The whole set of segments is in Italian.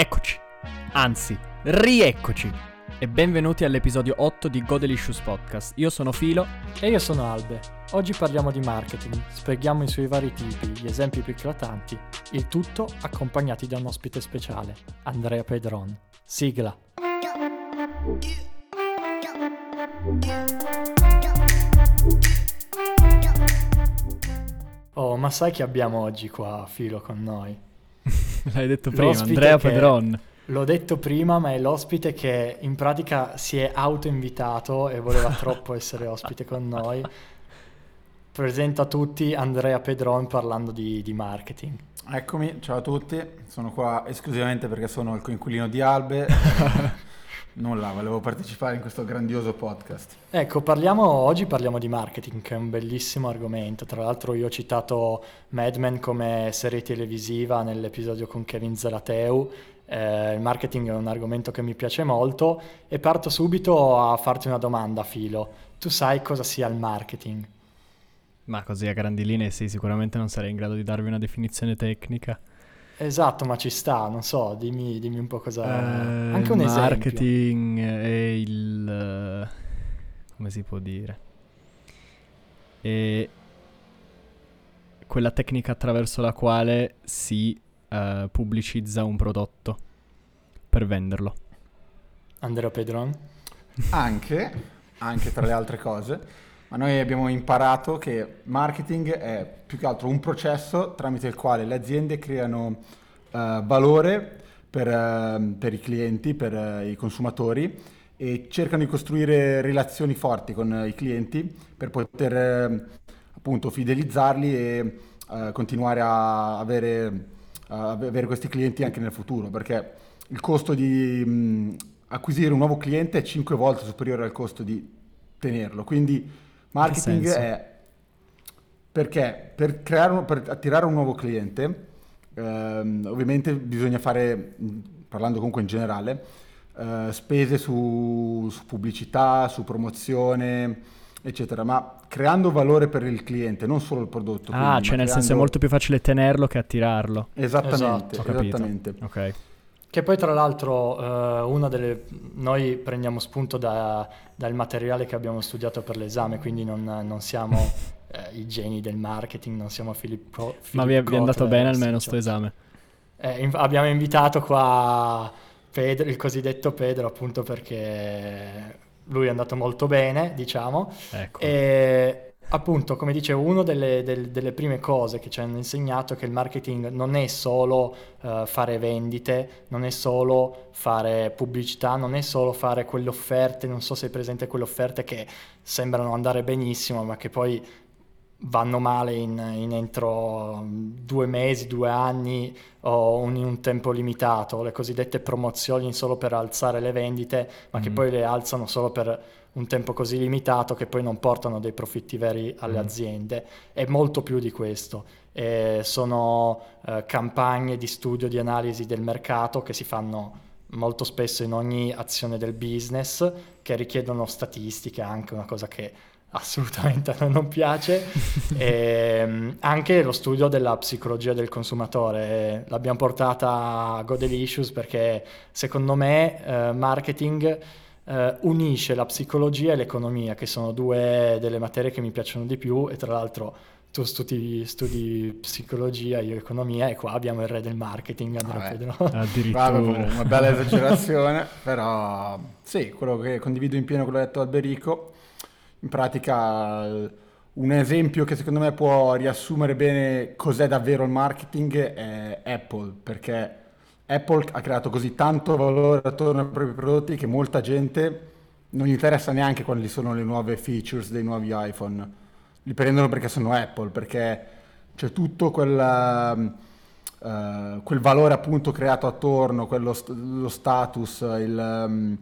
Eccoci, anzi, rieccoci e benvenuti all'episodio 8 di Godelicious Podcast. Io sono Filo E io sono Albe. Oggi parliamo di marketing, spieghiamo i suoi vari tipi, gli esempi più eclatanti, il tutto accompagnati da un ospite speciale, Andrea Pedron. Sigla. Oh, ma sai che abbiamo oggi qua Filo con noi? L'hai detto prima, L'ospite Andrea che- Pedron. L'ho detto prima, ma è l'ospite che in pratica si è autoinvitato e voleva troppo essere ospite con noi. Presento a tutti Andrea Pedron parlando di, di marketing. Eccomi, ciao a tutti, sono qua esclusivamente perché sono il coinquilino di Albe. Nulla, volevo partecipare in questo grandioso podcast. Ecco, parliamo, oggi parliamo di marketing, che è un bellissimo argomento. Tra l'altro io ho citato Mad Men come serie televisiva nell'episodio con Kevin Zalateu. Eh, il marketing è un argomento che mi piace molto e parto subito a farti una domanda, Filo. Tu sai cosa sia il marketing? Ma così a grandi linee sì, sicuramente non sarei in grado di darvi una definizione tecnica. Esatto, ma ci sta, non so, dimmi, dimmi un po' cosa... Eh, Anche un il esempio. marketing è il... eh, come si può dire? È quella tecnica attraverso la quale si eh, pubblicizza un prodotto per venderlo. Andrea Pedron? Anche, anche tra le altre cose, ma noi abbiamo imparato che marketing è più che altro un processo tramite il quale le aziende creano eh, valore per, eh, per i clienti, per eh, i consumatori e cercano di costruire relazioni forti con eh, i clienti per poter eh, appunto fidelizzarli e continuare a avere, a avere questi clienti anche nel futuro, perché il costo di mh, acquisire un nuovo cliente è 5 volte superiore al costo di tenerlo. Quindi marketing è perché per, creare per attirare un nuovo cliente, ehm, ovviamente bisogna fare, parlando comunque in generale, eh, spese su, su pubblicità, su promozione, eccetera, ma creando valore per il cliente, non solo il prodotto. Ah, quindi, cioè nel senso è creando- molto più facile tenerlo che attirarlo. Esattamente, Esatto. Ho capito. esattamente. Ok. Che poi tra l'altro eh, una delle... noi prendiamo spunto da- dal materiale che abbiamo studiato per l'esame, quindi non, non siamo eh, i geni del marketing, non siamo Filippo... Ma Philip vi è, vi è andato bene almeno sto esame. eh, inf- abbiamo invitato qua Pedro, il cosiddetto Pedro, appunto perché lui è andato molto bene, diciamo. Ecco. E appunto, come dicevo, una delle, del- delle prime cose che ci hanno insegnato è che il marketing non è solo eh, fare vendite, non è solo fare pubblicità, non è solo fare quelle offerte, non so se è presente quelle offerte che sembrano andare benissimo, ma che poi vanno male in, in entro due mesi, due anni o in un tempo limitato, le cosiddette promozioni solo per alzare le vendite, ma che Mhm. poi le alzano solo per un tempo così limitato che poi non portano dei profitti veri alle Mm. aziende. È molto più di questo. Eh, sono eh, campagne di studio, di analisi del mercato che si fanno molto spesso in ogni azione del business, che richiedono statistiche, anche una cosa che assolutamente a noi non piace. E, anche lo studio della psicologia del consumatore eh, l'abbiamo portata a Godelicious perché secondo me eh, marketing eh, unisce la psicologia e l'economia, che sono due delle materie che mi piacciono di più e tra l'altro tu studi, studi psicologia, io economia e qua abbiamo il re del marketing, Andrea Vabbè. Pedro. Addirittura. Vabbè, una bella esagerazione, però sì, quello che condivido in pieno quello che ha detto Alberico, in pratica un esempio che secondo me può riassumere bene cos'è davvero il marketing è Apple, perché Apple ha creato così tanto valore attorno ai propri prodotti che molta gente non gli interessa neanche quali sono le nuove features dei nuovi iPhone, li prendono perché sono Apple, perché c'è tutto quel, ehm, eh, quel valore appunto creato attorno, quello lo status, il, ehm,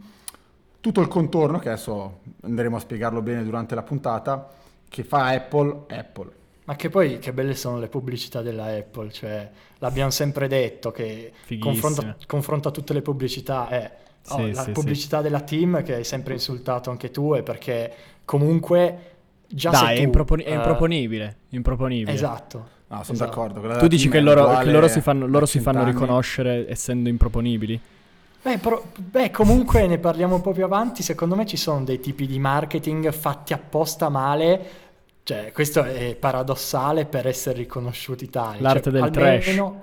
tutto il contorno, che adesso andremo a spiegarlo bene durante la puntata, che fa Apple Apple. Ma che poi che belle sono le pubblicità della Apple, cioè l'abbiamo sempre detto che confronta, confronta tutte le pubblicità è oh, Sì, la sì, pubblicità della team che hai sempre insultato anche tu è perché comunque già Dai, sei è, tu, improponi- è eh, improponibile. Improponibile. Esatto. No, sono Esatto. d'accordo. Tu dici che loro, che loro si fanno, loro si fanno riconoscere essendo improponibili? Beh, però- beh, comunque ne parliamo un po' più avanti. Secondo me ci sono dei tipi di marketing fatti apposta male. Cioè, questo è paradossale per essere riconosciuti tali. L'arte Cioè, del almeno-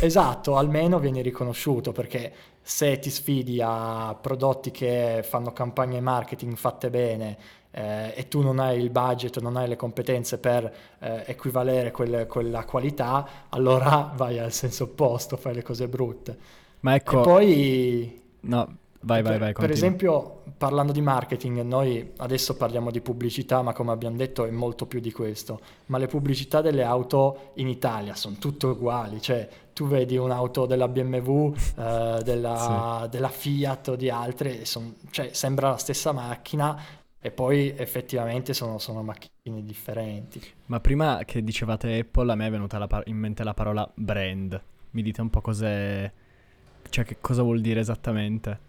Esatto, almeno vieni riconosciuto perché se ti sfidi a prodotti che fanno campagne marketing fatte bene eh, e tu non hai il budget, non hai le competenze per eh, equivalere quel- quella qualità, allora vai al senso opposto, fai le cose brutte. Ma ecco, E poi no, vai, vai, per, vai, per continua. esempio, parlando di marketing, noi adesso parliamo di pubblicità, ma come abbiamo detto è molto più di questo. Ma le pubblicità delle auto in Italia sono tutte uguali, cioè tu vedi un'auto della BMW, eh, della, della Fiat o di altre, son- cioè, sembra la stessa macchina e poi effettivamente sono, sono macchine differenti. Ma prima che dicevate Apple, a me è venuta par- in mente la parola brand. Mi dite un po' cos'è... Cioè, che cosa vuol dire esattamente?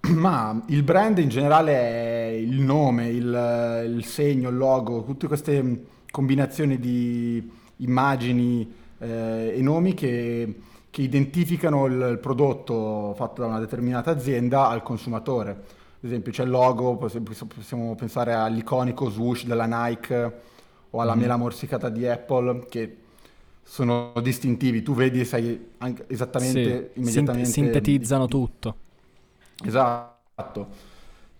Ma il brand in generale è il nome, il, il segno, il logo, tutte queste combinazioni di immagini eh, e nomi che, che identificano il, il prodotto fatto da una determinata azienda al consumatore. Ad esempio c'è il logo, possi- possiamo pensare all'iconico swoosh della Nike o alla Mhm. mela morsicata di Apple che sono distintivi. Tu vedi e sai anche esattamente, Sì, sint- immediatamente... sintetizzano di- tutto. Esatto,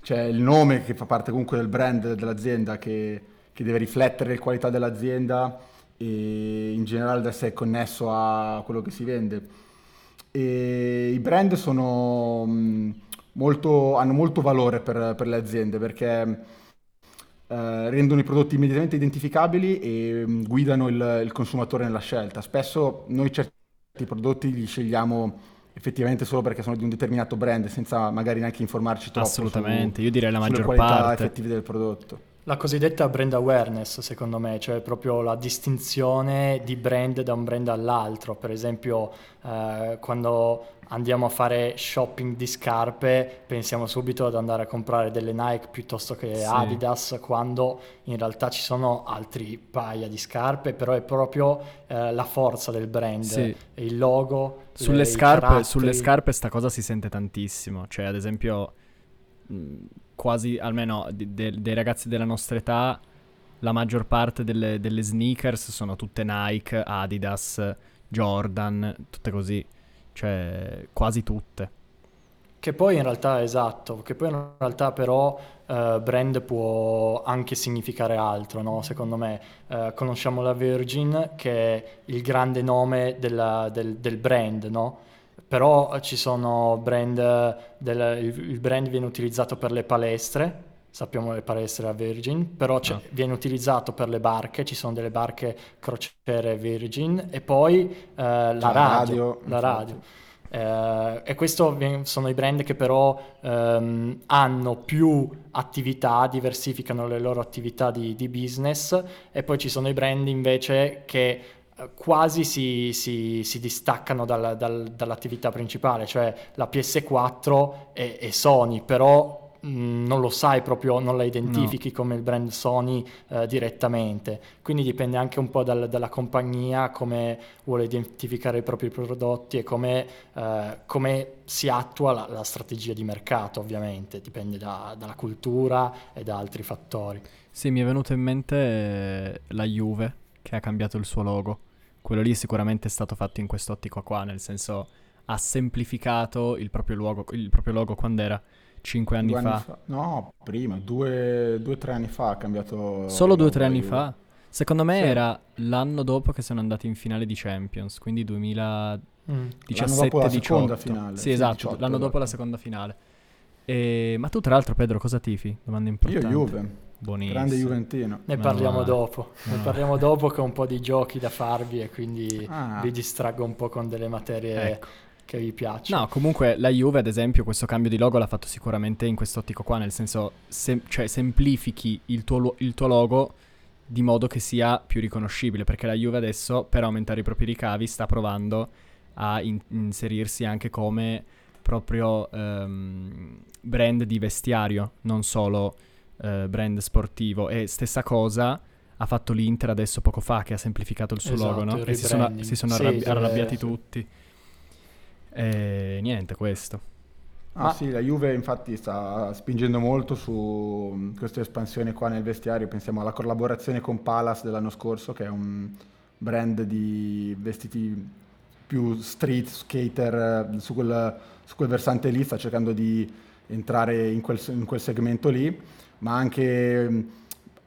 c'è il nome che fa parte comunque del brand dell'azienda che, che deve riflettere le qualità dell'azienda e in generale deve essere connesso a quello che si vende. E i brand sono mh, molto, hanno molto valore per, per le aziende perché eh, rendono i prodotti immediatamente identificabili e mh, guidano il, il consumatore nella scelta. Spesso noi certi prodotti li scegliamo effettivamente solo perché sono di un determinato brand, senza magari neanche informarci troppo su- Assolutamente, io direi la sulle maggior qualità parte. effettive del prodotto. La cosiddetta brand awareness, secondo me, cioè proprio la distinzione di brand da un brand all'altro. Per esempio, eh, quando andiamo a fare shopping di scarpe, pensiamo subito ad andare a comprare delle Nike piuttosto che Sì. Adidas, quando in realtà ci sono altri paia di scarpe, però è proprio eh, la forza del brand, Sì. il logo, Sulle le- scarpe, sulle scarpe sta cosa si sente tantissimo. Cioè, ad esempio, mh, quasi, almeno di- de- dei ragazzi della nostra età, la maggior parte delle, delle sneakers sono tutte Nike, Adidas, Jordan, tutte così. Cioè, quasi tutte. Che poi in realtà, esatto, che poi in realtà però eh, brand può anche significare altro, no? Secondo me Eh, conosciamo la Virgin che è il grande nome della- del, del brand, no? Però ci sono brand, del- il, brand viene utilizzato per le palestre, sappiamo le palestre la Virgin, però c'è- Ah. viene utilizzato per le barche, ci sono delle barche crociere Virgin e poi eh, la La radio, radio, la radio. Eh, e questi sono i brand che però ehm, hanno più attività, diversificano le loro attività di, di business e poi ci sono i brand invece che quasi si, si- si distaccano dalla- dal- dall'attività principale, cioè la PS4 e, e Sony, però mh, non lo sai proprio, non la identifichi come il brand Sony eh, direttamente, quindi dipende anche un po' dal- dalla compagnia, come vuole identificare i propri prodotti e come, eh, come si attua la, la strategia di mercato, ovviamente, dipende da- dalla cultura e da altri fattori. Sì, mi è venuto in mente eh, la Juve che ha cambiato il suo logo. Quello lì sicuramente è stato fatto in quest'ottica qua, nel senso ha semplificato il proprio logo, il proprio logo quando era 5 anni Due fa. No, prima, due o tre anni fa ha cambiato... Solo due o logo tre la anni Juve. fa? Secondo me Sì. era l'anno dopo che sono andati in finale di Champions, quindi 2017 dopo la 18 seconda finale, Sì, sì, esatto, 18, l'anno dopo la esatto. seconda finale. E- Ma tu tra l'altro Pedro cosa tifi? Domanda Io importante. Juve, Buonissimo. grande Juventino. Ne parliamo male. dopo, ne Meno parliamo dopo che ho un po' di giochi da farvi e quindi Ah. vi distraggo un po' con delle materie Ecco. che vi piacciono. No, comunque la Juve, ad esempio, questo cambio di logo l'ha fatto sicuramente in quest'ottico qua, nel senso, sem- cioè semplifichi il tuo, lo- il tuo logo di modo che sia più riconoscibile, perché la Juve adesso, per aumentare i propri ricavi, sta provando a in- inserirsi anche come proprio ehm, brand di vestiario, non solo eh, brand sportivo. E stessa cosa ha fatto l'Inter adesso poco fa che ha semplificato il suo Esatto, logo, no? E si sono, si sono arrabbi- sì, arrabbiati sì. tutti. E niente, questo. Ah Ma- sì, la Juve infatti sta spingendo molto su mm, questa espansione qua nel vestiario, pensiamo alla collaborazione con Palace dell'anno scorso, che è un brand di vestiti più street skater eh, su quel, su quel versante lì, sta cercando di entrare in quel, in quel segmento lì, ma anche mm,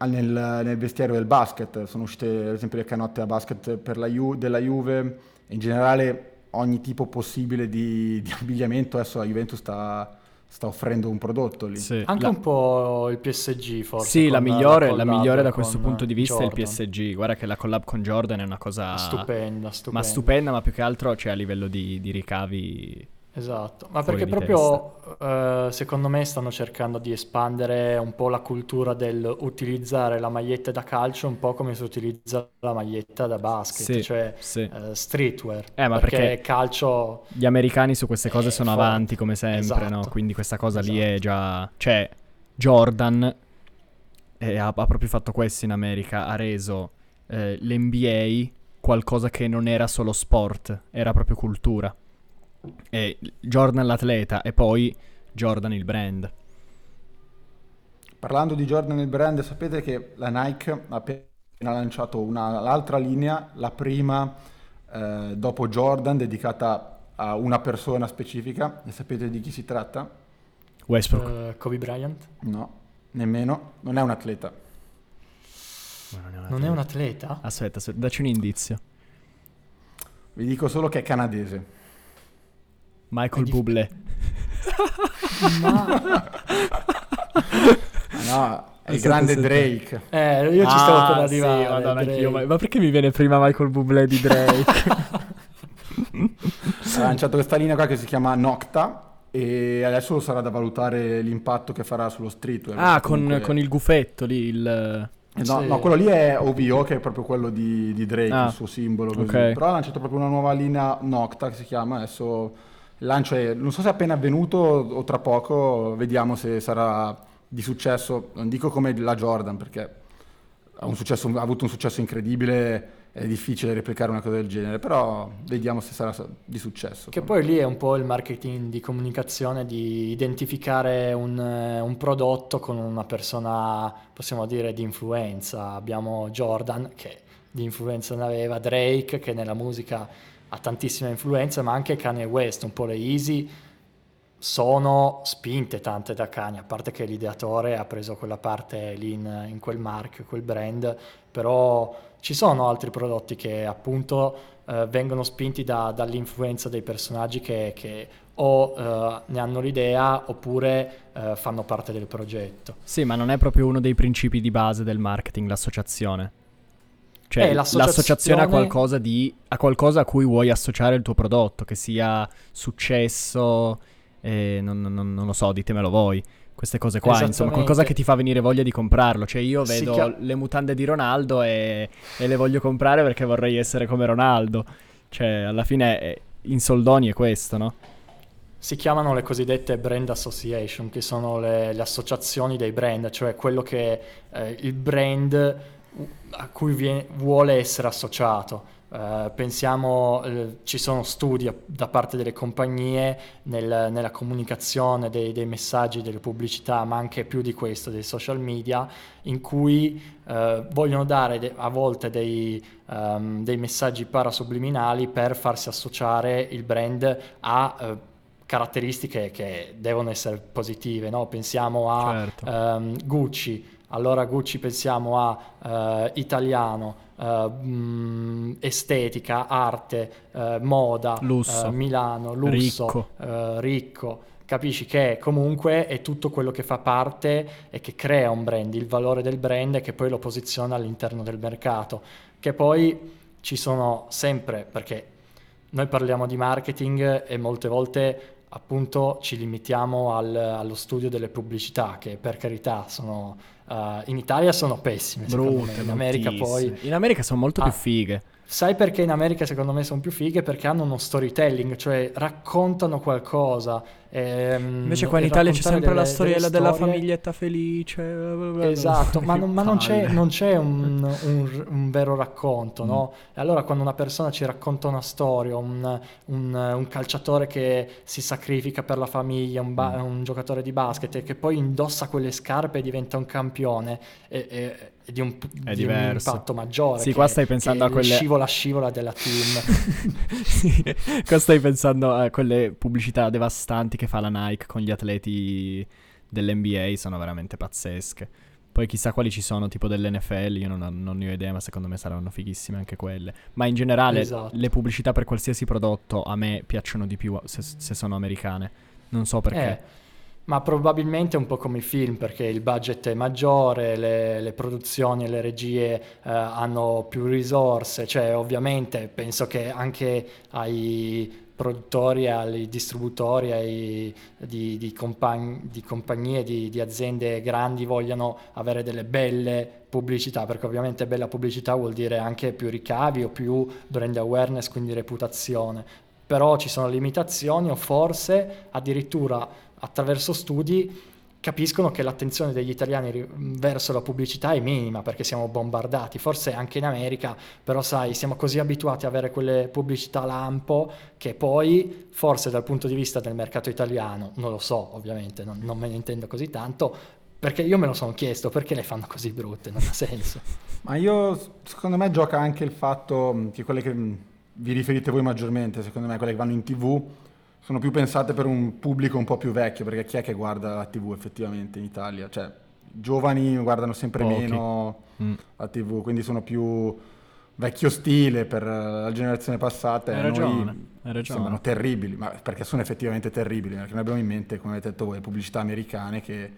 nel, nel vestiario del basket, sono uscite ad esempio le canotte a basket per la Ju- della Juve, in generale ogni tipo possibile di, di abbigliamento, adesso la Juventus sta, sta offrendo un prodotto lì. Sì, Anche la- un po' il PSG forse. Sì, la migliore, la collab migliore da questo punto di vista Jordan. è il PSG. Guarda che la collab con Jordan è una cosa Stupenda, stupenda. Ma stupenda, ma più che altro cioè, a livello di, di ricavi. Esatto, ma Fuori perché proprio eh, secondo me stanno cercando di espandere un po' la cultura del utilizzare la maglietta da calcio un po' come si utilizza la maglietta da basket, Sì, cioè sì. eh, streetwear. Eh, ma perché, perché- calcio Gli americani su queste cose sono forte. avanti come sempre, no? Esatto. Quindi questa cosa lì è Esatto. già. Cioè, Jordan eh, ha, ha proprio fatto questo in America. Ha reso eh, l'NBA qualcosa che non era solo sport, era proprio cultura. E Jordan l'atleta e poi Jordan il brand. Parlando di Jordan il brand, sapete che la Nike ha appena lanciato una- l'altra linea, la prima eh, dopo Jordan, dedicata a una persona specifica. E sapete di chi si tratta? Westbrook. eh, Kobe Bryant No, nemmeno. Non è un atleta. Ma non è un non è un atleta. atleta? Aspetta, aspetta, dacci un indizio. Vi dico solo che è canadese. Michael dif- Bublé. Ah, no, è il grande. Drake. Eh, io ci stavo per Ah, arrivare. Sì, madonna, Drake. anch'io, ma, ma perché mi viene prima Michael Bublé di Drake? Ha lanciato questa linea qua che si chiama Nocta e adesso sarà da valutare l'impatto che farà sullo streetwear. ah, con, Comunque- con il gufetto lì, il... Eh, No, Sì. no, quello lì è OVO, che è proprio quello di, di Drake, Ah, il suo simbolo. Così. ok. Però ha lanciato proprio una nuova linea Nocta che si chiama. Adesso lancio non so se è appena avvenuto o tra poco, vediamo se sarà di successo. Non dico come la Jordan, perché ha, successo- ha avuto un successo incredibile, è difficile replicare una cosa del genere, però vediamo se sarà di successo. Che poi lì è un po' il marketing di comunicazione, di identificare un, eh, un prodotto con una persona, possiamo dire, di influenza. Abbiamo Jordan che di influenza ne aveva, Drake che nella musica ha tantissima influenza, ma anche Kanye West, un po' le Easy sono spinte tante da Kanye, a parte che l'ideatore ha preso quella parte lì in, in quel marchio, quel brand, però ci sono altri prodotti che appunto eh, vengono spinti da- dall'influenza dei personaggi che, che o eh, ne hanno l'idea oppure eh, fanno parte del progetto. Sì, ma non è proprio uno dei principi di base del marketing, l'associazione. Cioè, Eh, l'associazione, l'associazione- a, qualcosa di, a qualcosa a cui vuoi associare il tuo prodotto, che sia successo, eh, non, non- non lo so, ditemelo voi. Queste cose qua, insomma, qualcosa che ti fa venire voglia di comprarlo. Cioè, io vedo chia- le mutande di Ronaldo e, e le voglio comprare perché vorrei essere come Ronaldo. Cioè, alla fine, eh, in soldoni è questo, no? Si chiamano le cosiddette brand association, che sono le, le associazioni dei brand, cioè quello che eh, il brand a cui vie- vuole essere associato. Eh, pensiamo, eh, ci sono studi a- da parte delle compagnie nel- nella comunicazione dei, dei messaggi, delle pubblicità, ma anche più di questo, dei social media, in cui eh, vogliono dare de- a volte dei, ehm, dei messaggi parasubliminali per farsi associare il brand a caratteristiche che devono essere positive, no? Pensiamo a Certo. ehm, Gucci, allora Gucci pensiamo a eh, italiano, eh, mh, estetica, arte, eh, moda, Lusso. eh, Milano, lusso, Ricco. eh, ricco. Capisci che comunque è tutto quello che fa parte e che crea un brand, il valore del brand e che poi lo posiziona all'interno del mercato. Che poi ci sono sempre, perché noi parliamo di marketing e molte volte appunto ci limitiamo al- allo studio delle pubblicità che per carità sono eh, in Italia sono pessime Brutte, in America poi. In America sono molto Ah. più fighe. Sai perché in America secondo me sono più fighe? Perché hanno uno storytelling, cioè raccontano qualcosa. Ehm, Invece qua in Italia c'è sempre delle, la storiella della famiglietta felice. Esatto, ma, non, ma non, c'è, non c'è un, un, un, vero racconto, no? E allora quando una persona ci racconta una storia, un, un calciatore che si sacrifica per la famiglia, ba- mm. un, giocatore di basket e che poi indossa quelle scarpe e diventa un campione, e, e, di, un, è di un impatto maggiore. Sì, qua stai pensando a quelle... Scivola scivola della team. sì, qua stai pensando a quelle pubblicità devastanti che fa la Nike con gli atleti dell'NBA, sono veramente pazzesche. Poi chissà quali ci sono, tipo dell'NFL, io non, non ne ho idea, ma secondo me saranno fighissime anche quelle. Ma in generale esatto. le pubblicità per qualsiasi prodotto a me piacciono di più se, se sono americane. Non so perché. Eh, ma probabilmente è un po' come i film, perché il budget è maggiore, le, le produzioni e le regie eh, hanno più risorse, cioè ovviamente penso che anche ai produttori, ai distributori, ai, di, di, compagn- di, compagnie, di, di, aziende grandi vogliano avere delle belle pubblicità, perché ovviamente bella pubblicità vuol dire anche più ricavi o più brand awareness, quindi reputazione. Però ci sono limitazioni o forse addirittura attraverso studi capiscono che l'attenzione degli italiani verso la pubblicità è minima perché siamo bombardati, forse anche in America, però sai, siamo così abituati ad avere quelle pubblicità lampo che poi forse dal punto di vista del mercato italiano, non lo so ovviamente, non, non me ne intendo così tanto, perché io me lo sono chiesto, perché le fanno così brutte? Non ha senso. Ma io, secondo me gioca anche il fatto che quelle che vi riferite voi maggiormente, secondo me quelle che vanno in tv, sono più pensate per un pubblico un po' più vecchio, perché chi è che guarda la TV effettivamente in Italia? Cioè, i giovani guardano sempre Pochi. meno mm. la TV, quindi sono più vecchio stile per la generazione passata. Hai ragione, hai ragione. Sembrano terribili, ma perché sono effettivamente terribili, perché noi abbiamo in mente, come avete detto voi, pubblicità americane che,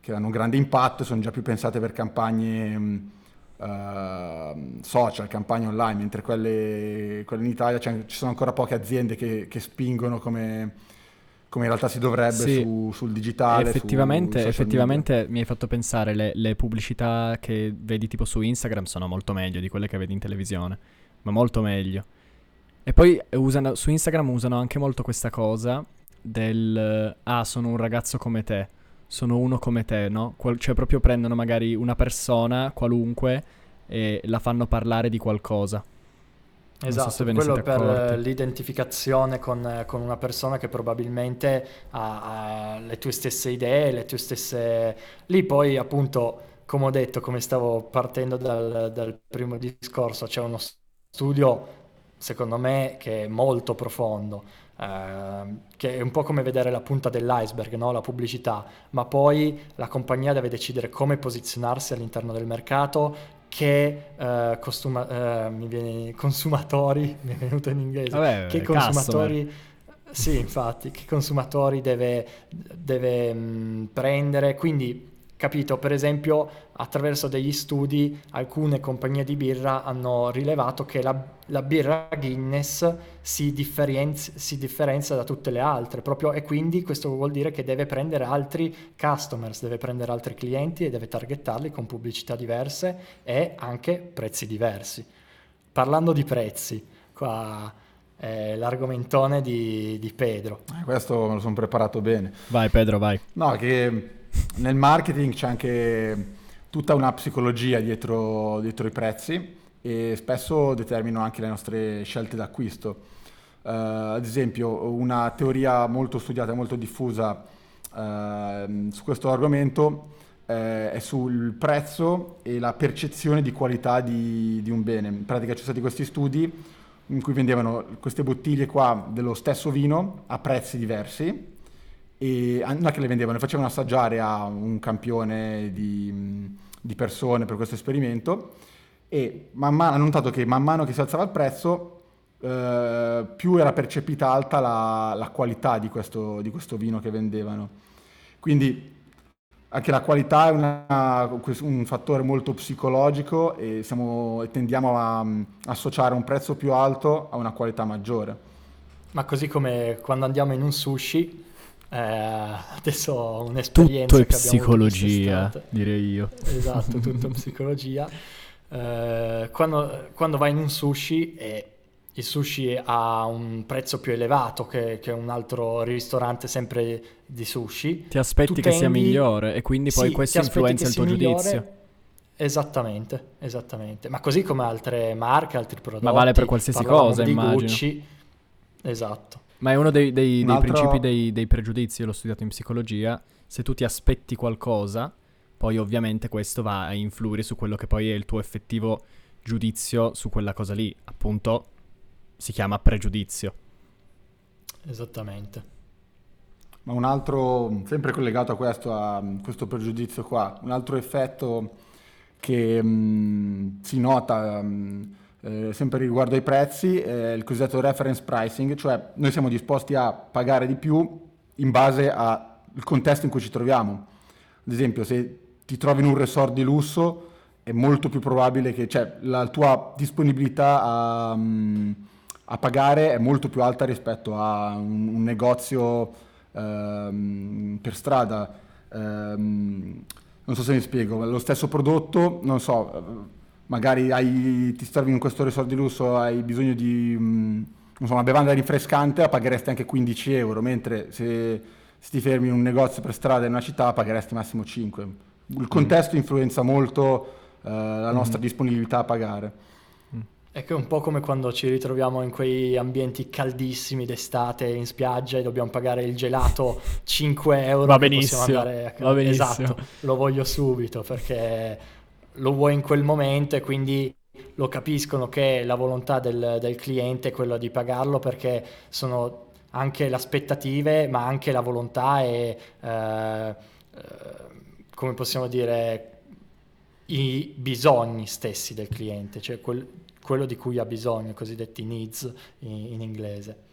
che hanno un grande impatto, sono già più pensate per campagne mm, uh, social, campagne online, mentre quelle, quelle in Italia cioè, ci sono ancora poche aziende che, che spingono come, come, in realtà si dovrebbe sì. su, sul digitale. Effettivamente, effettivamente mi hai fatto pensare, le, le pubblicità che vedi tipo su Instagram sono molto meglio di quelle che vedi in televisione, ma molto meglio. E poi usano, su Instagram usano anche molto questa cosa del ah sono un ragazzo come te sono uno come te, no? Qual- cioè proprio prendono magari una persona qualunque e la fanno parlare di qualcosa. Non esatto, so quello per accorti. l'identificazione con, con, una persona che probabilmente ha, ha, le tue stesse idee, le tue stesse... Lì poi appunto, come ho detto, come stavo partendo dal, dal primo discorso, c'è uno studio secondo me che è molto profondo Ehm, che è un po' come vedere la punta dell'iceberg, no? la pubblicità, ma poi la compagnia deve decidere come posizionarsi all'interno del mercato, che uh, costuma- uh, viene, consumatori, mi è venuto in inglese, Vabbè, che consumatori... Customer. Sì, infatti, che consumatori deve, deve mh, prendere, quindi capito? Per esempio, attraverso degli studi, alcune compagnie di birra hanno rilevato che la, la birra Guinness si, differenzi, si, differenzia da tutte le altre, proprio, e quindi questo vuol dire che deve prendere altri customers, deve prendere altri clienti e deve targettarli con pubblicità diverse e anche prezzi diversi. Parlando di prezzi, qua è l'argomentone di, di Pedro. Eh, questo me lo sono preparato bene. Vai Pedro, vai. No, che nel marketing c'è anche tutta una psicologia dietro, dietro i prezzi e spesso determinano anche le nostre scelte d'acquisto. Uh, ad esempio, una teoria molto studiata e molto diffusa uh, su questo argomento uh, è sul prezzo e la percezione di qualità di, di, un bene. In pratica ci sono stati questi studi in cui vendevano queste bottiglie qua dello stesso vino a prezzi diversi e non è che le vendevano, le facevano assaggiare a un campione di, di persone per questo esperimento e man mano, hanno notato che man mano che si alzava il prezzo eh, più era percepita alta la, la qualità di questo, di questo, vino che vendevano. Quindi anche la qualità è una, un fattore molto psicologico e, siamo, tendiamo a, a associare un prezzo più alto a una qualità maggiore. Ma così come quando andiamo in un sushi eh, adesso ho un'esperienza tutto è psicologia, direi io. Esatto, tutto psicologia. eh, quando, quando, vai in un sushi e il sushi ha un prezzo più elevato che, che un altro ristorante sempre di sushi. Ti aspetti che tendi... sia migliore e quindi poi sì, questo influenza il tuo migliore. giudizio. Esattamente, esattamente. Ma così come altre marche, altri prodotti. Ma vale per qualsiasi cosa, immagino. Gucci. Esatto. Ma è uno dei, dei, dei altro... principi dei, dei pregiudizi, l'ho studiato in psicologia. Se tu ti aspetti qualcosa, poi ovviamente questo va a influire su quello che poi è il tuo effettivo giudizio su quella cosa lì. Appunto, si chiama pregiudizio. Esattamente. Ma un altro, sempre collegato a questo, a questo pregiudizio qua, un altro effetto che mh, si nota mh, eh, sempre riguardo ai prezzi è il cosiddetto reference pricing, cioè noi siamo disposti a pagare di più in base al contesto in cui ci troviamo. Ad esempio, se ti trovi in un resort di lusso è molto più probabile che cioè, la tua disponibilità a... Mh, a pagare è molto più alta rispetto a un, un negozio ehm, per strada. Ehm, non so se mi spiego, lo stesso prodotto, non so, magari hai, ti trovi in questo resort di lusso, hai bisogno di mh, so, una bevanda rinfrescante, la pagheresti anche 15 euro, mentre se, se, ti fermi in un negozio per strada in una città pagheresti massimo 5. Il contesto mm. influenza molto eh, la nostra mm. disponibilità a pagare. È che è un po' come quando ci ritroviamo in quei ambienti caldissimi d'estate in spiaggia e dobbiamo pagare il gelato 5 euro. Va benissimo. A... Va benissimo. Esatto, lo voglio subito perché lo vuoi in quel momento e quindi lo capiscono che la volontà del, del cliente è quella di pagarlo perché sono anche le aspettative ma anche la volontà e eh, eh, come possiamo dire i bisogni stessi del cliente, cioè quel, quello di cui ha bisogno, i cosiddetti needs in, in inglese.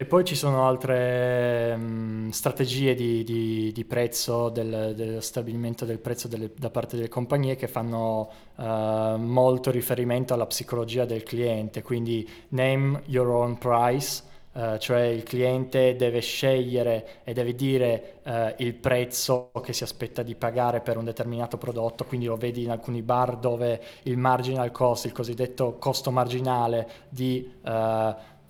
E poi ci sono altre um, strategie di, di, di prezzo, del, dello stabilimento del prezzo delle, da parte delle compagnie che fanno uh, molto riferimento alla psicologia del cliente, quindi name your own price, Uh, cioè il cliente deve scegliere e deve dire uh, il prezzo che si aspetta di pagare per un determinato prodotto, quindi lo vedi in alcuni bar dove il marginal cost, il cosiddetto costo marginale di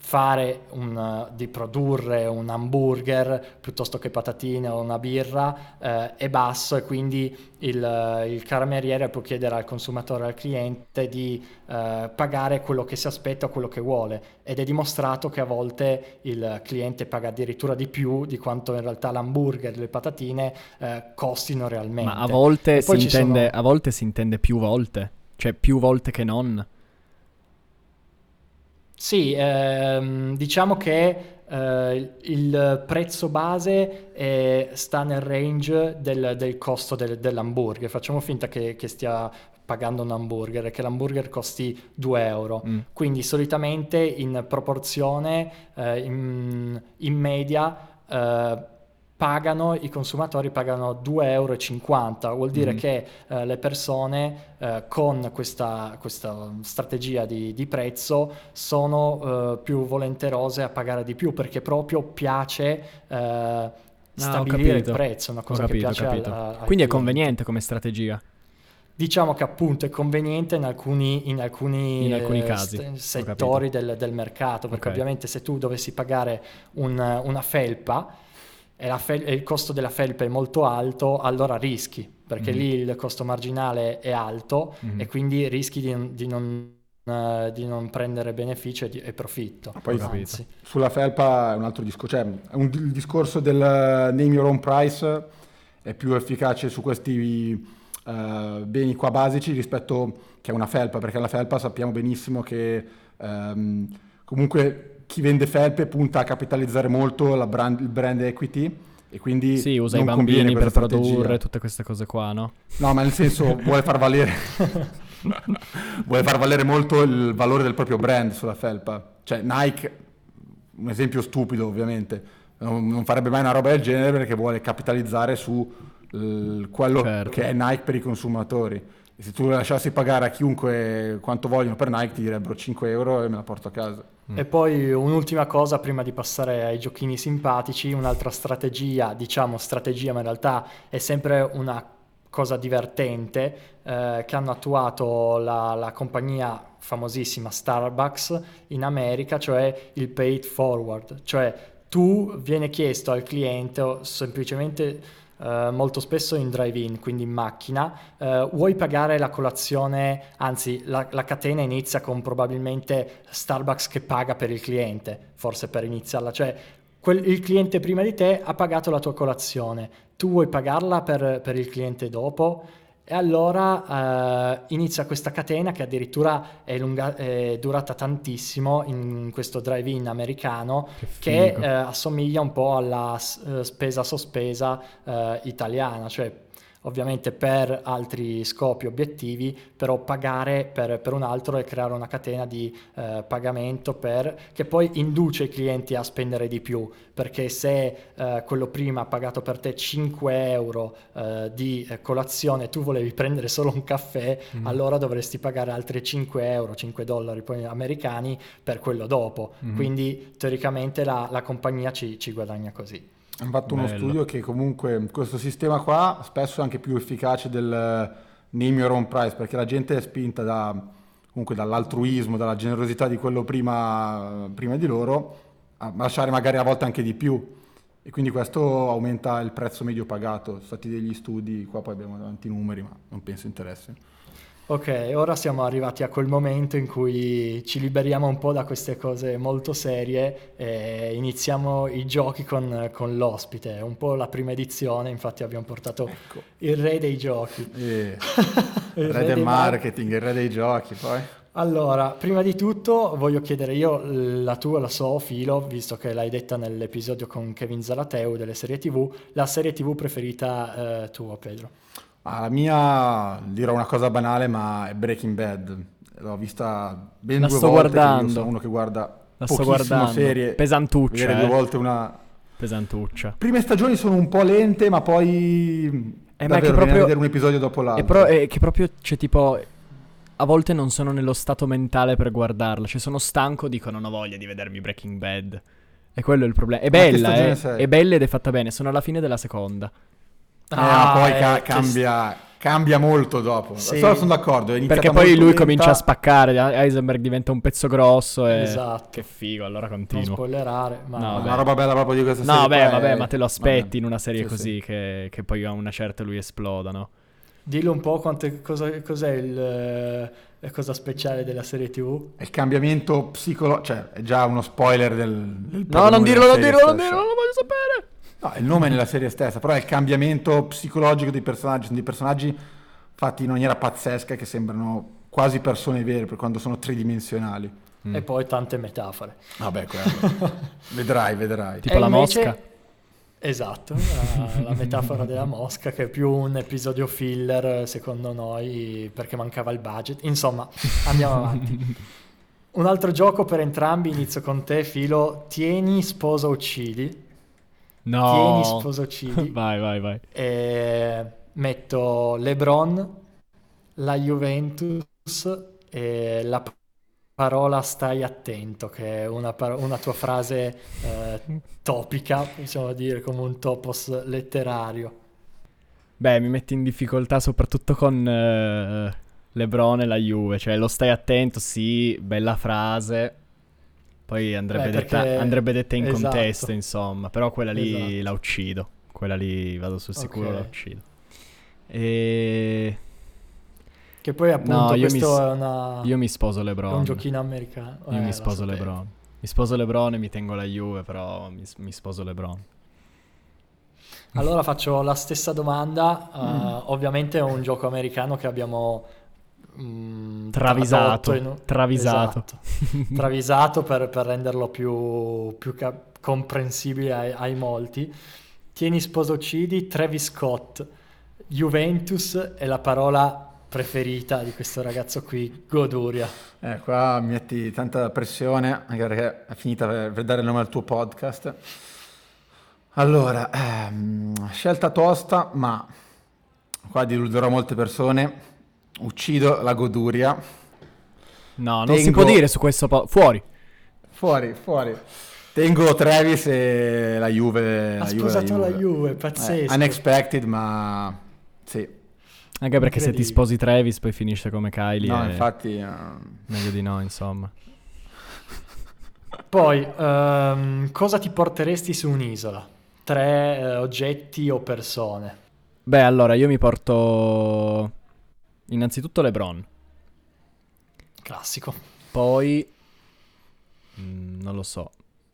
fare un, di produrre un hamburger piuttosto che patatine o una birra eh, è basso e quindi il, il cameriere può chiedere al consumatore, al cliente di eh, pagare quello che si aspetta o quello che vuole ed è dimostrato che a volte il cliente paga addirittura di più di quanto in realtà l'hamburger e le patatine eh, costino realmente. Ma a volte, si intende, sono... a volte si intende più volte, cioè più volte che non. Sì, ehm, diciamo che eh, il prezzo base è, sta nel range del, del costo del, dell'hamburger. Facciamo finta che, che, stia pagando un hamburger e che l'hamburger costi 2 euro. Mm. Quindi solitamente in proporzione, eh, in, in, media, eh, pagano, i consumatori pagano 2,50 euro, vuol dire mm. che eh, le persone eh, con questa, questa strategia di, di, prezzo sono eh, più volenterose a pagare di più perché proprio piace eh, stabilire ah, il prezzo, una cosa capito, che piace a, a, Quindi è conveniente come strategia. Diciamo che appunto è conveniente in alcuni, in alcuni, in alcuni casi, st- settori del, del, mercato, perché okay. ovviamente se tu dovessi pagare un, una felpa, e, fel- e, il costo della felpa è molto alto, allora rischi, perché mm-hmm. lì il costo marginale è alto mm-hmm. e quindi rischi di, di, non, uh, di non, prendere beneficio e, di, e profitto. Poi anzi. sulla felpa è un altro discorso, cioè un, il discorso del name your own price è più efficace su questi uh, beni qua basici rispetto che a una felpa, perché la felpa sappiamo benissimo che um, comunque chi vende felpe punta a capitalizzare molto brand, il brand equity e quindi sì, usa i bambini per produrre tutte queste cose qua, no? No, ma nel senso vuole far valere vuole far valere molto il valore del proprio brand sulla felpa. Cioè Nike, un esempio stupido ovviamente, non, farebbe mai una roba del genere perché vuole capitalizzare su l, quello certo. che è Nike per i consumatori. E se tu lasciassi pagare a chiunque quanto vogliono per Nike ti direbbero 5 euro e me la porto a casa. E poi un'ultima cosa prima di passare ai giochini simpatici, un'altra strategia, diciamo strategia, ma in realtà è sempre una cosa divertente eh, che hanno attuato la, la, compagnia famosissima Starbucks in America, cioè il pay it forward, cioè tu viene chiesto al cliente semplicemente Uh, molto spesso in drive-in, quindi in macchina, uh, vuoi pagare la colazione, anzi la, la, catena inizia con probabilmente Starbucks che paga per il cliente, forse per iniziarla, cioè quel, il cliente prima di te ha pagato la tua colazione, tu vuoi pagarla per, per il cliente dopo? E allora uh, inizia questa catena che addirittura è, lunga, è, durata tantissimo in questo drive-in americano che, che uh, assomiglia un po' alla uh, spesa sospesa italiana, cioè ovviamente per altri scopi obiettivi, però pagare per, per un altro e creare una catena di eh, pagamento per, che poi induce i clienti a spendere di più, perché se eh, quello prima ha pagato per te 5 euro eh, di eh, colazione e tu volevi prendere solo un caffè, mm. allora dovresti pagare altri 5 euro, 5 dollari poi americani per quello dopo. Mm. Quindi teoricamente la, la compagnia ci, ci guadagna così. Hanno fatto Bello. uno studio che comunque questo sistema qua spesso è anche più efficace del name your own price perché la gente è spinta da, comunque dall'altruismo, dalla generosità di quello prima, prima di loro a lasciare magari a volte anche di più e quindi questo aumenta il prezzo medio pagato. Sono stati degli studi, qua poi abbiamo davanti i numeri ma non penso interessi. Ok, ora siamo arrivati a quel momento in cui ci liberiamo un po' da queste cose molto serie e iniziamo i giochi con, con l'ospite. Un po' la prima edizione, infatti abbiamo portato ecco. il re dei giochi. Eh, il, il re, re del marketing, mar- il re dei giochi poi. Allora, prima di tutto voglio chiedere io la tua, la so, Filo, visto che l'hai detta nell'episodio con Kevin Zalateu delle serie TV, la serie TV preferita eh, tua, Pedro? Ah, la mia dirò una cosa banale, ma è Breaking Bad. L'ho vista ben la due sto volte. Guardando. sono uno che guarda la sto guardando. serie. Pesantuccia. Vedere eh. due volte una. Pesantuccia. Prime stagioni sono un po' lente, ma poi. Eh, davvero, ma che proprio, vedere un episodio dopo l'altro. È, pro- è che proprio c'è tipo. A volte non sono nello stato mentale per guardarla. Cioè, sono stanco, dico non ho voglia di vedermi Breaking Bad. E quello è il problema. È bella, eh. È bella ed è fatta bene. Sono alla fine della seconda. Ah, eh, poi ca- eh, cambia, cambia, molto dopo. Sì. Però sono d'accordo. Perché poi lui lenta. comincia a spaccare. Heisenberg diventa un pezzo grosso. E... Esatto. Che figo, allora continuo. Non spoilerare. Ma... No, una roba bella proprio di questa no, serie. No, vabbè, ma te lo aspetti vabbè. in una serie sì, così sì. Che, che, poi a una certa lui esploda, no? Dillo un po' quante, cosa, cos'è il, eh, la cosa speciale della serie TV. È il cambiamento psicologico. Cioè, è già uno spoiler del. del no, non dirlo, non dirlo, non dirlo, non lo voglio sapere. No, il nome è nella serie stessa, però è il cambiamento psicologico dei personaggi. Sono dei personaggi fatti in maniera pazzesca che sembrano quasi persone vere per quando sono tridimensionali. Mm. E poi tante metafore. Vabbè, quello. vedrai, vedrai. Tipo e la invece... mosca. Esatto, la, la, metafora della mosca che è più un episodio filler secondo noi perché mancava il budget. Insomma, andiamo avanti. Un altro gioco per entrambi, inizio con te, Filo. Tieni, sposa, uccidi. No. Tieni, sposa, uccidi. vai, vai, vai. E metto LeBron, la Juventus e la parola stai attento, che è una, par- una tua frase eh, topica, possiamo dire come un topos letterario. Beh, mi metti in difficoltà soprattutto con uh, Lebron e la Juve, cioè lo stai attento, sì, bella frase, poi andrebbe, Beh, detta, perché... andrebbe detta in esatto. contesto, insomma, però quella lì esatto. la uccido, quella lì vado sul sicuro okay. la uccido. E... Che poi appunto no, io mi, è una... Io mi sposo LeBron. È un giochino americano. Io eh, mi sposo LeBron. Mi sposo LeBron e mi tengo la Juve, però mi, mi sposo LeBron. Allora faccio la stessa domanda. Uh, mm. Ovviamente è un gioco americano che abbiamo mh, mm, travisato. In... Travisato. Esatto. travisato per, per, renderlo più, più cap- comprensibile ai, ai molti. Tieni sposo uccidi, Travis Scott, Juventus è la parola preferita di questo ragazzo qui, Goduria. Eh, qua mi metti tanta pressione, anche perché è finita per, per dare il nome al tuo podcast. Allora, ehm, scelta tosta, ma qua deluderò molte persone. Uccido la Goduria. No, non Tengo... si può dire su questo po- fuori. Fuori, fuori. Tengo Travis e la Juve. Ha la sposato Juve, la Juve, pazzesco. Eh, unexpected, ma sì. Anche perché se ti sposi Travis poi finisce come Kylie. No, e infatti... eh, Meglio di no, insomma. Poi, ehm, cosa ti porteresti su un'isola? Tre eh, oggetti o persone? Beh, allora io mi porto innanzitutto LeBron, Classico. poi mm, non lo so,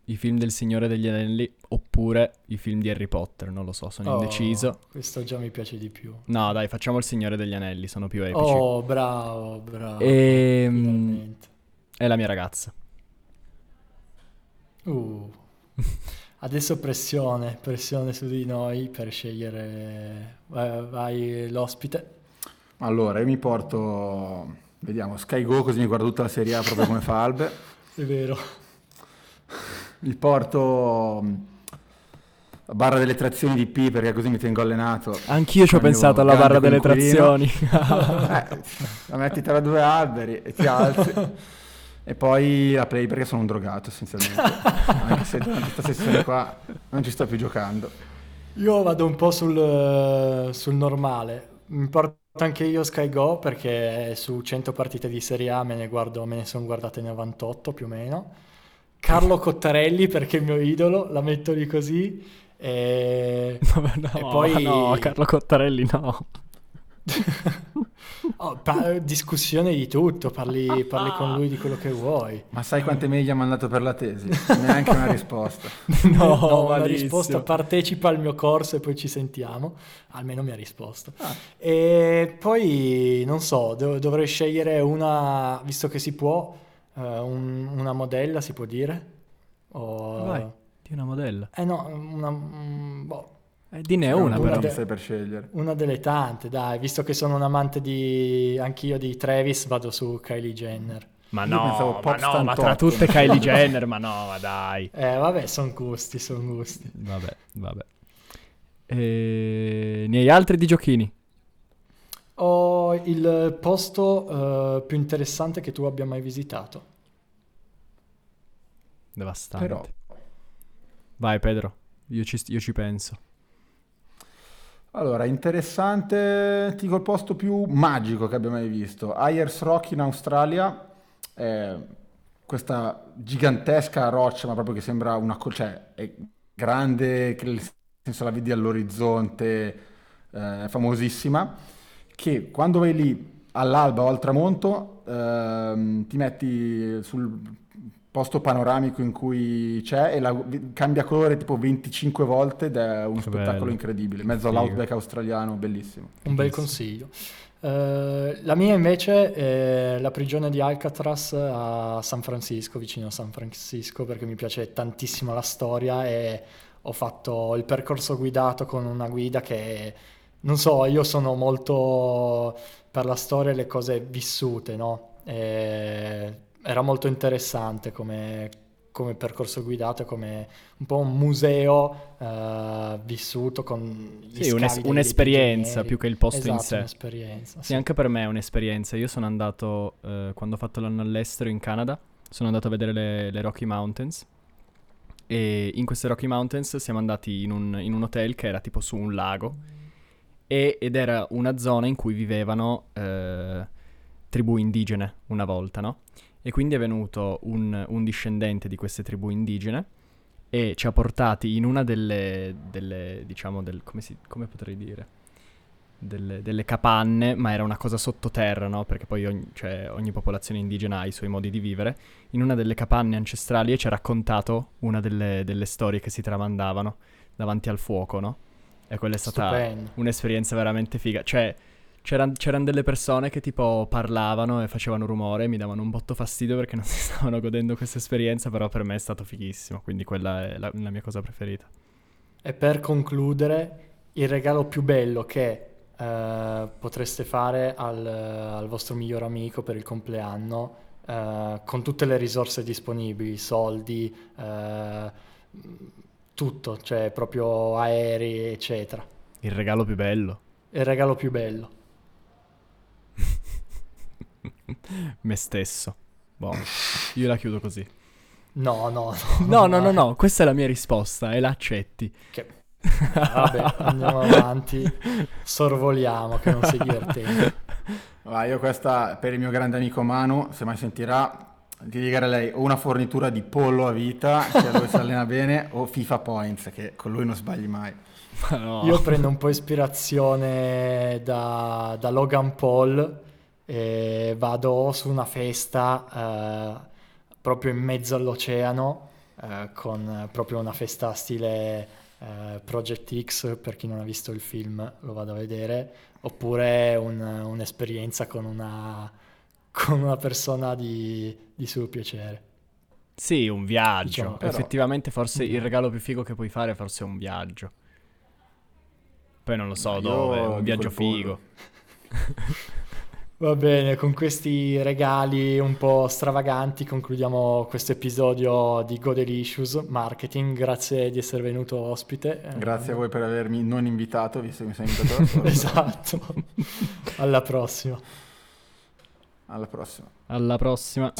i film del Signore degli Anelli oppure i film di Harry Potter, non lo so, sono Oh, indeciso. Questo già mi piace di più. No, dai, facciamo il Signore degli Anelli, sono più epici. Oh, bravo, bravo. Ehm, Finalmente. E la mia ragazza. Uh. Adesso pressione, pressione su di noi per scegliere vai, vai, l'ospite. Allora, io mi porto... Vediamo, Sky Go, così mi guardo tutta la Serie A proprio come fa Albe. È vero. Mi porto mm, la barra delle trazioni di P perché così mi tengo allenato. Anch'io ci ho pensato alla barra delle trazioni. Eh, la metti tra due alberi e ti alzi. e poi la play perché sono un drogato essenzialmente. Anche se durante questa sessione qua non ci sto più giocando. Io vado un po' sul, sul normale. Mi porto anche io Sky Go perché su 100 partite di Serie A me ne, guardo, me ne sono guardate 98 più o meno. Carlo Cottarelli perché è il mio idolo, la metto lì così. E, no, no, e poi no, Carlo Cottarelli no. Oh, pa- discussione di tutto, parli, parli con lui di quello che vuoi. Ma sai quante mail gli ha mandato per la tesi? Neanche una risposta. No, No, una risposta partecipa al mio corso e poi ci sentiamo. Almeno mi ha risposto. Ah. E poi non so, dov- dovrei scegliere una, visto che si può, eh, un- una modella, si può dire? O... Vai, di una modella. Eh no, una, mm, boh, Eh, dine una però. stai per scegliere. una delle tante, dai, visto che sono un amante di anch'io di Travis, vado su Kylie Jenner. Ma Io no, pensavo ma Pop no, ma tra tutte Kylie Jenner, ma no, ma dai. Eh, vabbè, sono gusti, sono gusti. Vabbè, vabbè. E... Ne hai altri di giochini? Ho il posto eh, più interessante che tu abbia mai visitato. Devastante. Però Vai Pedro, io ci, io ci penso. Allora, interessante, ti dico il posto più magico che abbia mai visto. Ayers Rock in Australia, è questa gigantesca roccia, ma proprio che sembra una... co- cioè, è grande, nel senso la vedi all'orizzonte, eh, famosissima, che quando vai lì all'alba o al tramonto, ehm, ti metti sul posto panoramico in cui c'è e la- cambia colore tipo 25 volte ed è un Che spettacolo bello. incredibile, in mezzo Figo. all'outback australiano, bellissimo. Un bel Fighissimo. consiglio. Eh, la mia invece è la prigione di Alcatraz a San Francisco, vicino a San Francisco, perché mi piace tantissimo la storia e ho fatto il percorso guidato con una guida che, non so, io sono molto per la storia e le cose vissute, no? E era molto interessante come, come percorso guidato come un po' un museo eh, vissuto con gli Sì, un'es- un'esperienza più che il posto in Esatto, sé. un'esperienza. Sì, sì. anche per me è un'esperienza. Io sono andato, eh, quando ho fatto l'anno all'estero in Canada, sono andato a vedere le, le Rocky Mountains. E in queste Rocky Mountains siamo andati in un, in un hotel che era tipo su un lago. e- ed era una zona in cui vivevano eh, tribù indigene una volta, no? E quindi è venuto un, un discendente di queste tribù indigene e ci ha portati in una delle, delle diciamo, del, come, si, come potrei dire? Delle, delle capanne, ma era una cosa sottoterra, no? Perché poi ogni, cioè, ogni popolazione indigena ha i suoi modi di vivere. In una delle capanne ancestrali e ci ha raccontato una delle, delle storie che si tramandavano davanti al fuoco, no? E quella è stata Stupendo. un'esperienza veramente figa. Cioè, c'erano c'eran delle persone che tipo parlavano e facevano rumore mi davano un botto fastidio perché non si stavano godendo questa esperienza, però per me è stato fighissimo, quindi quella è la, la mia cosa preferita. E per concludere, il regalo più bello che eh, potreste fare al, al vostro miglior amico per il compleanno, eh, con tutte le risorse disponibili, soldi, eh, tutto, cioè proprio aerei, eccetera. Il regalo più bello. Il regalo più bello. Me stesso. Boh, io la chiudo così. No, no, No, no, no, no, questa è la mia risposta e la accetti. Che Vabbè, andiamo avanti, sorvoliamo che non sei divertente. Va, io questa per il mio grande amico Manu, se mai sentirà, ti direi lei o una fornitura di pollo a vita, che lui si allena bene, o FIFA Points, che con lui non sbagli mai. No. Io prendo un po' ispirazione da, da Logan Paul e vado su una festa eh, proprio in mezzo all'oceano, eh, con proprio una festa stile eh, Project X, per chi non ha visto il film lo vado a vedere, oppure un, un'esperienza con una, con una persona di, di suo piacere. Sì, un viaggio. Diciamo, però... Effettivamente forse il regalo più figo che puoi fare forse è un viaggio. Poi non lo so dove, un viaggio figo. Va bene, con questi regali un po' stravaganti concludiamo questo episodio di Godelicious Marketing. Grazie di essere venuto ospite. Grazie a voi per avermi non invitato, visto che mi sei invitato. esatto. Alla prossima. Alla prossima. Alla prossima.